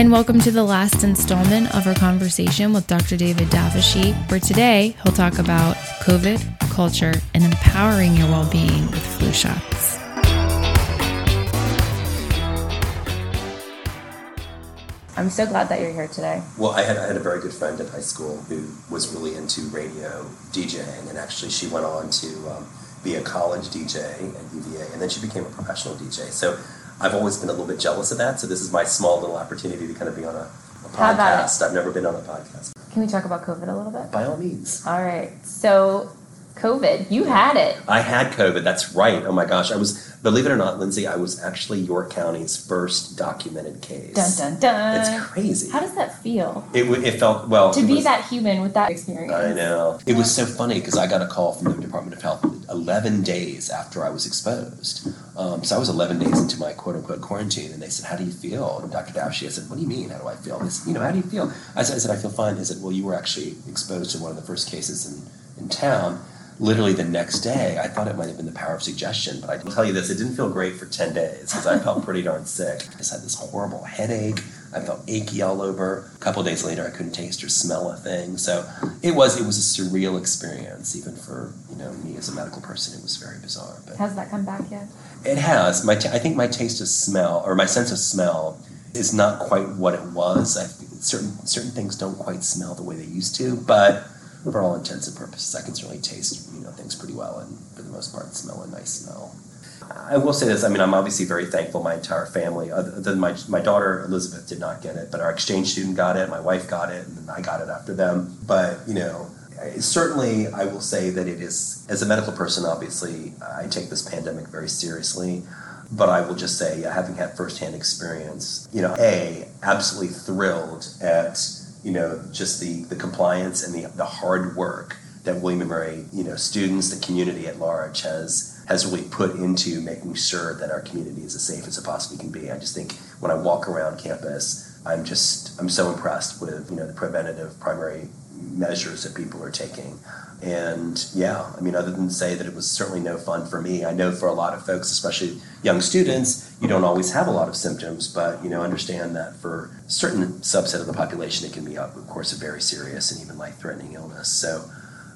and welcome to the last installment of our conversation with Dr. David Dafashy, where today he'll talk about COVID, culture, and empowering your well being with flu shots. I'm so glad that you're here today. Well, I had, I had a very good friend in high school who was really into radio DJing, and actually she went on to um, be a college DJ at UVA, and then she became a professional DJ. So I've always been a little bit jealous of that. So this is my small little opportunity to kind of be on a, a podcast. I've never been on a podcast. Can we talk about COVID a little bit? By all means. All right. So COVID. You had it. I had COVID. That's right. Oh my gosh. I was, believe it or not, Lindsay, I was actually York County's first documented case. Dun dun dun. It's crazy. How does that feel? It, it felt, well. To be was, that human with that experience. I know. It was so funny because I got a call from the Department of Health 11 days after I was exposed. Um, so I was 11 days into my quote unquote quarantine, and they said, How do you feel? And Dr. Dafashy, I said, What do you mean? How do I feel? They said, You know, how do you feel? I said, I, said, I feel fine. They said, Well, you were actually exposed to one of the first cases in, in town literally the next day, I thought it might have been the power of suggestion, but I can tell you this, it didn't feel great for 10 days because I felt pretty darn sick. I just had this horrible headache. I felt achy all over. A couple days later, I couldn't taste or smell a thing. So it was it was a surreal experience, even for you know me as a medical person. It was very bizarre. But has that come back yet? It has. My t- I think my taste of smell or my sense of smell is not quite what it was. I, certain certain things don't quite smell the way they used to, but for all intents and purposes, I can certainly taste you know things pretty well, and for the most part, smell a nice smell. I will say this. I mean, I'm obviously very thankful. My entire family, other than my my daughter Elizabeth, did not get it, but our exchange student got it. My wife got it, and I got it after them. But you know, certainly, I will say that it is as a medical person. Obviously, I take this pandemic very seriously. But I will just say, having had firsthand experience, you know, a absolutely thrilled at you know, just the, the compliance and the, the hard work that William and Mary, you know, students, the community at large has has really put into making sure that our community is as safe as it possibly can be. I just think when I walk around campus, I'm just I'm so impressed with you know the preventative primary measures that people are taking. And yeah, I mean, other than say that it was certainly no fun for me, I know for a lot of folks, especially young students, you don't always have a lot of symptoms, but you know, understand that for a certain subset of the population, it can be, of course, a very serious and even life-threatening illness. So,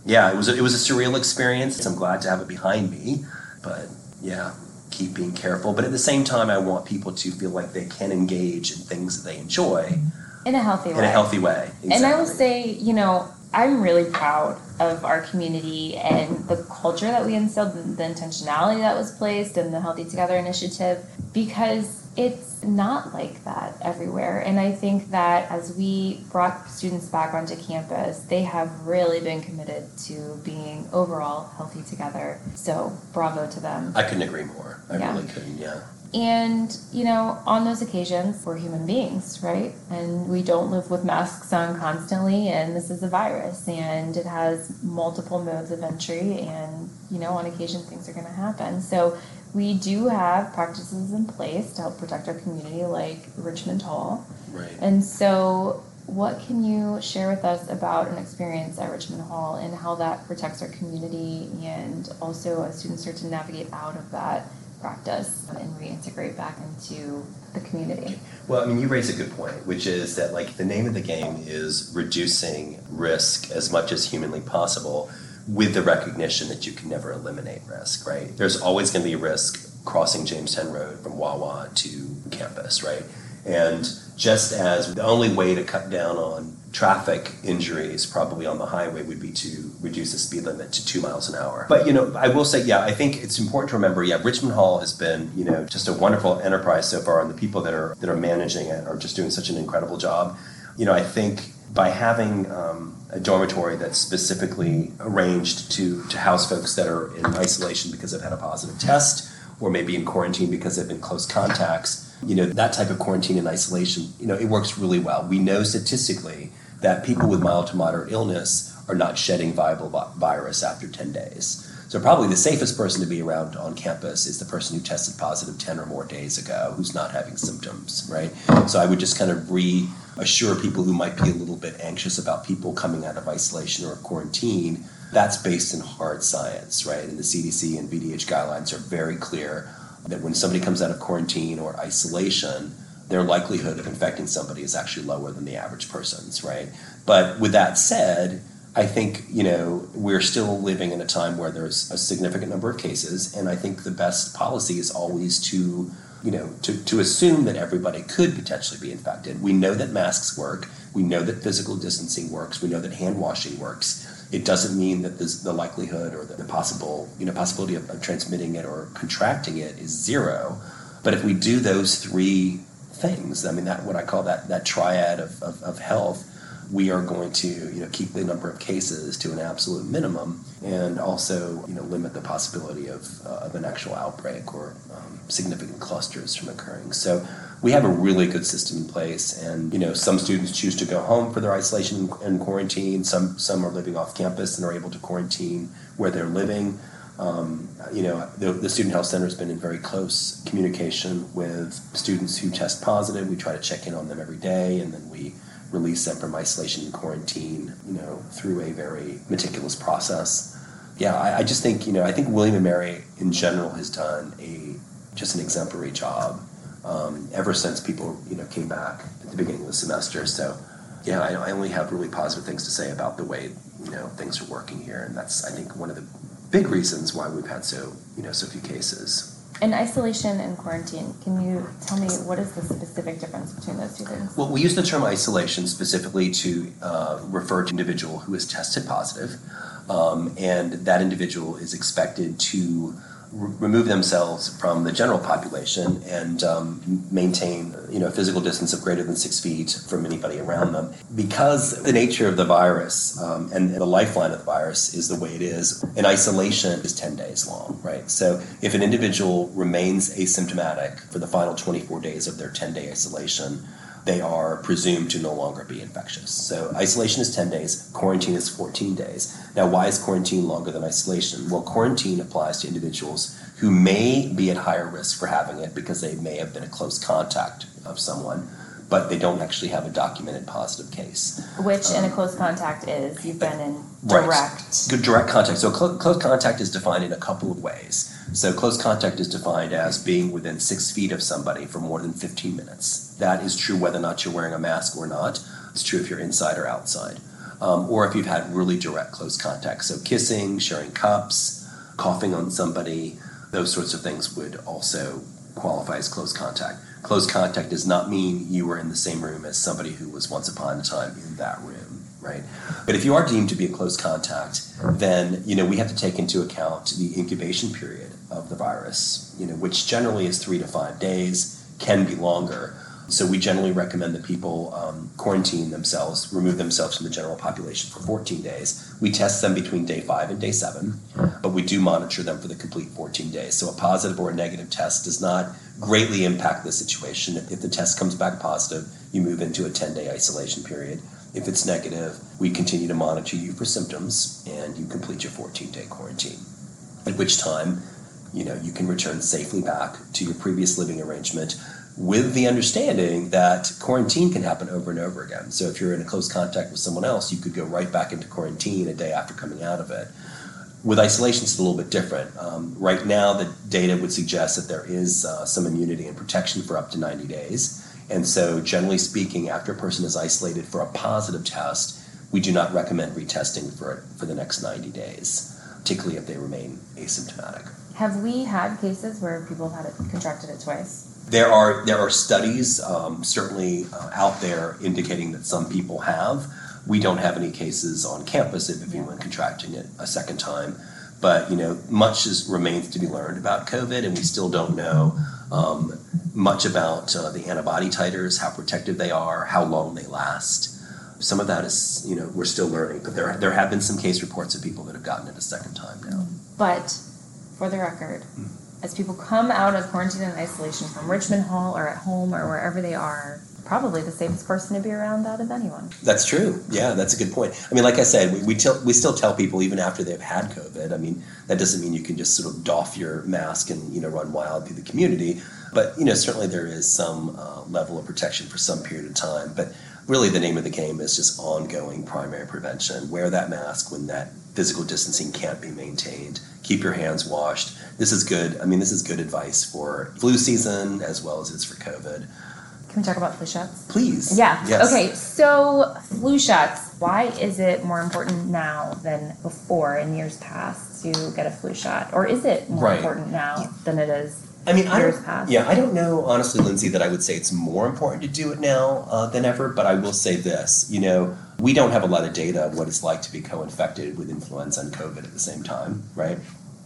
yeah, it was a, it was a surreal experience. I'm glad to have it behind me, but yeah, keep being careful. But at the same time, I want people to feel like they can engage in things that they enjoy in a healthy way. In a healthy way, exactly. and I will say, you know, I'm really proud of our community and the culture that we instilled, the intentionality that was placed, and the Healthy Together initiative, because it's not like that everywhere. And I think that as we brought students back onto campus, they have really been committed to being overall healthy together. So bravo to them. I couldn't agree more. I yeah. really couldn't, yeah. And, you know, on those occasions, we're human beings, right? And we don't live with masks on constantly, and this is a virus, and it has multiple modes of entry, and, you know, on occasion things are going to happen. So we do have practices in place to help protect our community, like Richmond Hall. Right. And so, what can you share with us about an experience at Richmond Hall and how that protects our community, and also as students start to navigate out of that? Practice and reintegrate back into the community. Well, I mean, you raise a good point, which is that like the name of the game is reducing risk as much as humanly possible with the recognition that you can never eliminate risk, right? There's always going to be risk crossing Jamestown Road from Wawa to campus, right? And just as the only way to cut down on traffic injuries probably on the highway would be to reduce the speed limit to two miles an hour. But you know, I will say, yeah, I think it's important to remember, yeah, Richmond Hall has been, you know, just a wonderful enterprise so far, and the people that are that are managing it are just doing such an incredible job. You know, I think by having um, a dormitory that's specifically arranged to to house folks that are in isolation because they've had a positive test, or maybe in quarantine because they've been close contacts. You know, that type of quarantine and isolation, you know, it works really well. We know statistically that people with mild to moderate illness are not shedding viable virus after 10 days. So, probably the safest person to be around on campus is the person who tested positive 10 or more days ago who's not having symptoms, right? So, I would just kind of reassure people who might be a little bit anxious about people coming out of isolation or quarantine. That's based in hard science, right? And the CDC and VDH guidelines are very clear that when somebody comes out of quarantine or isolation, their likelihood of infecting somebody is actually lower than the average person's, right? But with that said, I think you know we're still living in a time where there's a significant number of cases, and I think the best policy is always to you know to, to assume that everybody could potentially be infected. We know that masks work. We know that physical distancing works. We know that hand washing works. It doesn't mean that this, the likelihood or the, possible you know possibility of, of transmitting it or contracting it is zero. But if we do those three things, I mean that what I call that that triad of, of, of health we are going to you know keep the number of cases to an absolute minimum and also you know limit the possibility of, uh, of an actual outbreak or um, significant clusters from occurring. So we have a really good system in place and you know some students choose to go home for their isolation and quarantine. Some some are living off campus and are able to quarantine where they're living um, you know the, the student health center has been in very close communication with students who test positive we try to check in on them every day and then we release them from isolation and quarantine, you know, through a very meticulous process. Yeah, I, I, just think, you know, I think William and Mary in general has done a just an exemplary job um, ever since people, you know, came back at the beginning of the semester. So, yeah, I, I only have really positive things to say about the way, you know, things are working here, and that's I think one of the big reasons why we've had so, you know, so few cases. In isolation and quarantine, can you tell me what is the specific difference between those two things? Well, we use the term isolation specifically to uh, refer to an individual who is tested positive, um, and that individual is expected to remove themselves from the general population and um, maintain you know a physical distance of greater than six feet from anybody around them. Because the nature of the virus um, and the lifeline of the virus is the way it is an isolation is 10 days long right? So if an individual remains asymptomatic for the final 24 days of their 10 day isolation they are presumed to no longer be infectious. So isolation is 10 days, quarantine is 14 days. Now, why is quarantine longer than isolation? Well, quarantine applies to individuals who may be at higher risk for having it because they may have been a close contact of someone, but they don't actually have a documented positive case. Which, um, in a um, close contact, is you've been in direct. Right. Good direct contact. So, cl- close contact is defined in a couple of ways. So, close contact is defined as being within six feet of somebody for more than 15 minutes. That is true whether or not you're wearing a mask or not. It's true if you're inside or outside. Um, or if you've had really direct close contact. So, kissing, sharing cups, coughing on somebody, those sorts of things would also qualify as close contact. Close contact does not mean you were in the same room as somebody who was once upon a time in that room, right? But if you are deemed to be a close contact, then you know we have to take into account the incubation period of the virus, you know, which generally is three to five days, can be longer. So we generally recommend that people um, quarantine themselves, remove themselves from the general population for 14 days. We test them between day five and day seven, but we do monitor them for the complete 14 days. So a positive or a negative test does not greatly impact the situation. If the test comes back positive, you move into a 10 day isolation period. If it's negative, we continue to monitor you for symptoms and you complete your 14 day quarantine. At which time, you know, you can return safely back to your previous living arrangement with the understanding that quarantine can happen over and over again. So if you're in a close contact with someone else, you could go right back into quarantine a day after coming out of it. With isolation, it's a little bit different. Um, right now, the data would suggest that there is uh, some immunity and protection for up to 90 days. And so, generally speaking, after a person is isolated for a positive test, we do not recommend retesting for, it for the next 90 days, particularly if they remain asymptomatic. Have we had cases where people have had it, contracted it twice? There are there are studies um, certainly uh, out there indicating that some people have. We don't have any cases on campus of anyone contracting it a second time, but you know much is, remains to be learned about COVID, and we still don't know um, much about uh, the antibody titers, how protective they are, how long they last. Some of that is you know we're still learning, but there there have been some case reports of people that have gotten it a second time now. But for the record. Mm as people come out of quarantine and isolation from Richmond Hall or at home or wherever they are, probably the safest person to be around out of anyone. That's true. Yeah, that's a good point. I mean, like I said, we we, tell, we still tell people even after they've had COVID. I mean, that doesn't mean you can just sort of doff your mask and you know run wild through the community. But you know, certainly there is some uh, level of protection for some period of time. But really, the name of the game is just ongoing primary prevention. Wear that mask when that physical distancing can't be maintained. Keep your hands washed. This is good. I mean, this is good advice for flu season as well as it's for COVID. Can we talk about flu shots? Please. Yeah. Yes. Okay, so flu shots. Why is it more important now than before in years past to get a flu shot? Or is it more Right. important now than it is? I mean, I don't, past. yeah, I don't know, honestly, Lindsay, that I would say it's more important to do it now uh, than ever. But I will say this: you know, we don't have a lot of data on what it's like to be co-infected with influenza and COVID at the same time, right?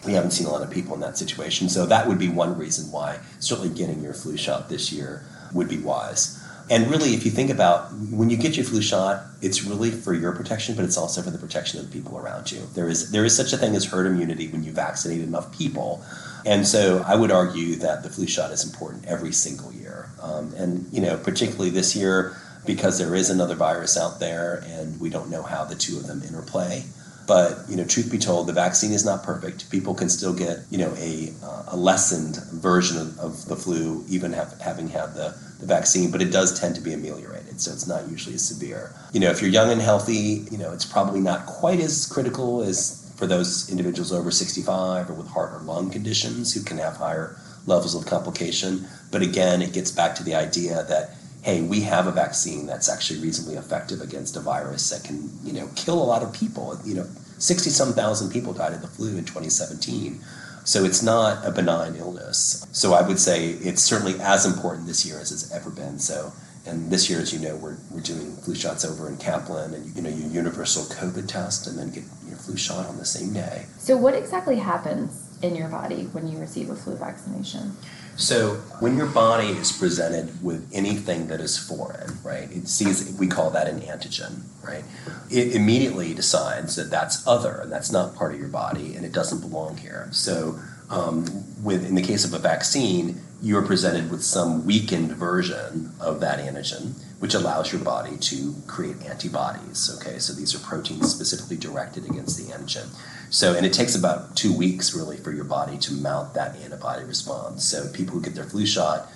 We haven't seen a lot of people in that situation, so that would be one reason why certainly getting your flu shot this year would be wise. And really, if you think about when you get your flu shot, it's really for your protection, but it's also for the protection of the people around you. There is there is such a thing as herd immunity when you vaccinate enough people, and so I would argue that the flu shot is important every single year. Um, and you know, particularly this year because there is another virus out there, and we don't know how the two of them interplay. But you know, truth be told, the vaccine is not perfect. People can still get you know a, uh, a lessened version of, of the flu, even have, having had the, the vaccine. But it does tend to be ameliorated, so it's not usually as severe. You know, if you're young and healthy, you know, it's probably not quite as critical as for those individuals over 65 or with heart or lung conditions who can have higher levels of complication. But again, it gets back to the idea that hey, we have a vaccine that's actually reasonably effective against a virus that can, you know, kill a lot of people. You know, 60 some thousand people died of the flu in 2017. So it's not a benign illness. So I would say it's certainly as important this year as it's ever been. So and this year, as you know, we're, we're doing flu shots over in Kaplan and you know your universal COVID test and then get flu shot on the same day. So, what exactly happens in your body when you receive a flu vaccination? So when your body is presented with anything that is foreign, right? It sees we call that an antigen, right? It immediately decides that that's other and that's not part of your body and it doesn't belong here. So um, with in the case of a vaccine, you are presented with some weakened version of that antigen, which allows your body to create antibodies. Okay, so these are proteins specifically directed against the antigen. So, and it takes about two weeks really for your body to mount that antibody response. So, people who get their flu shot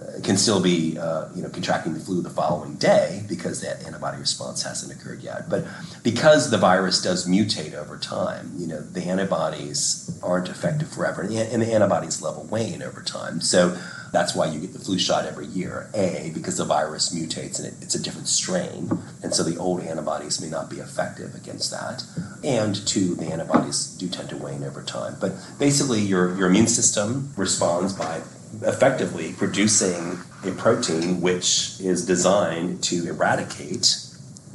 uh, can still be, uh, you know, contracting the flu the following day because that antibody response hasn't occurred yet. But because the virus does mutate over time, you know, the antibodies aren't effective forever, and the, and the antibodies level wane over time. So. That's why you get the flu shot every year. A, because the virus mutates and it, it's a different strain, and so the old antibodies may not be effective against that. And two, the antibodies do tend to wane over time. But basically, your, your immune system responds by effectively producing a protein which is designed to eradicate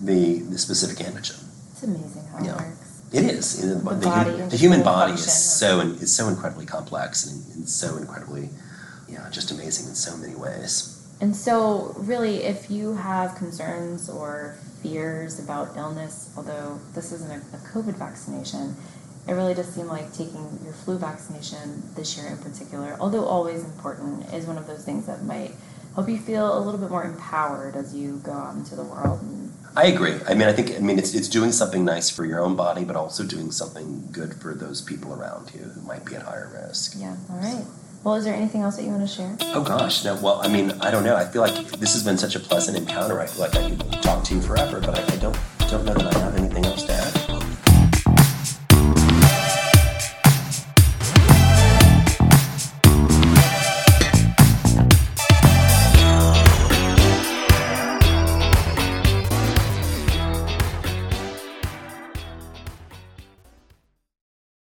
the, the specific antigen. It's amazing how Yeah. it works. It is. The, The the, body hu- the human body is so is so incredibly complex and, and so incredibly, yeah, just amazing in so many ways. And so, really, if you have concerns or fears about illness, although this isn't a, a COVID vaccination, it really does seem like taking your flu vaccination this year in particular, although always important, is one of those things that might help you feel a little bit more empowered as you go out into the world. And I agree. I mean, I think I mean it's it's doing something nice for your own body, but also doing something good for those people around you who might be at higher risk. yeah, all right. Well, is there anything else that you want to share? Oh gosh, no. Well, I mean, I don't know. I feel like this has been such a pleasant encounter. I feel like I could talk to you forever, but I, I don't don't know that I have anything else to add.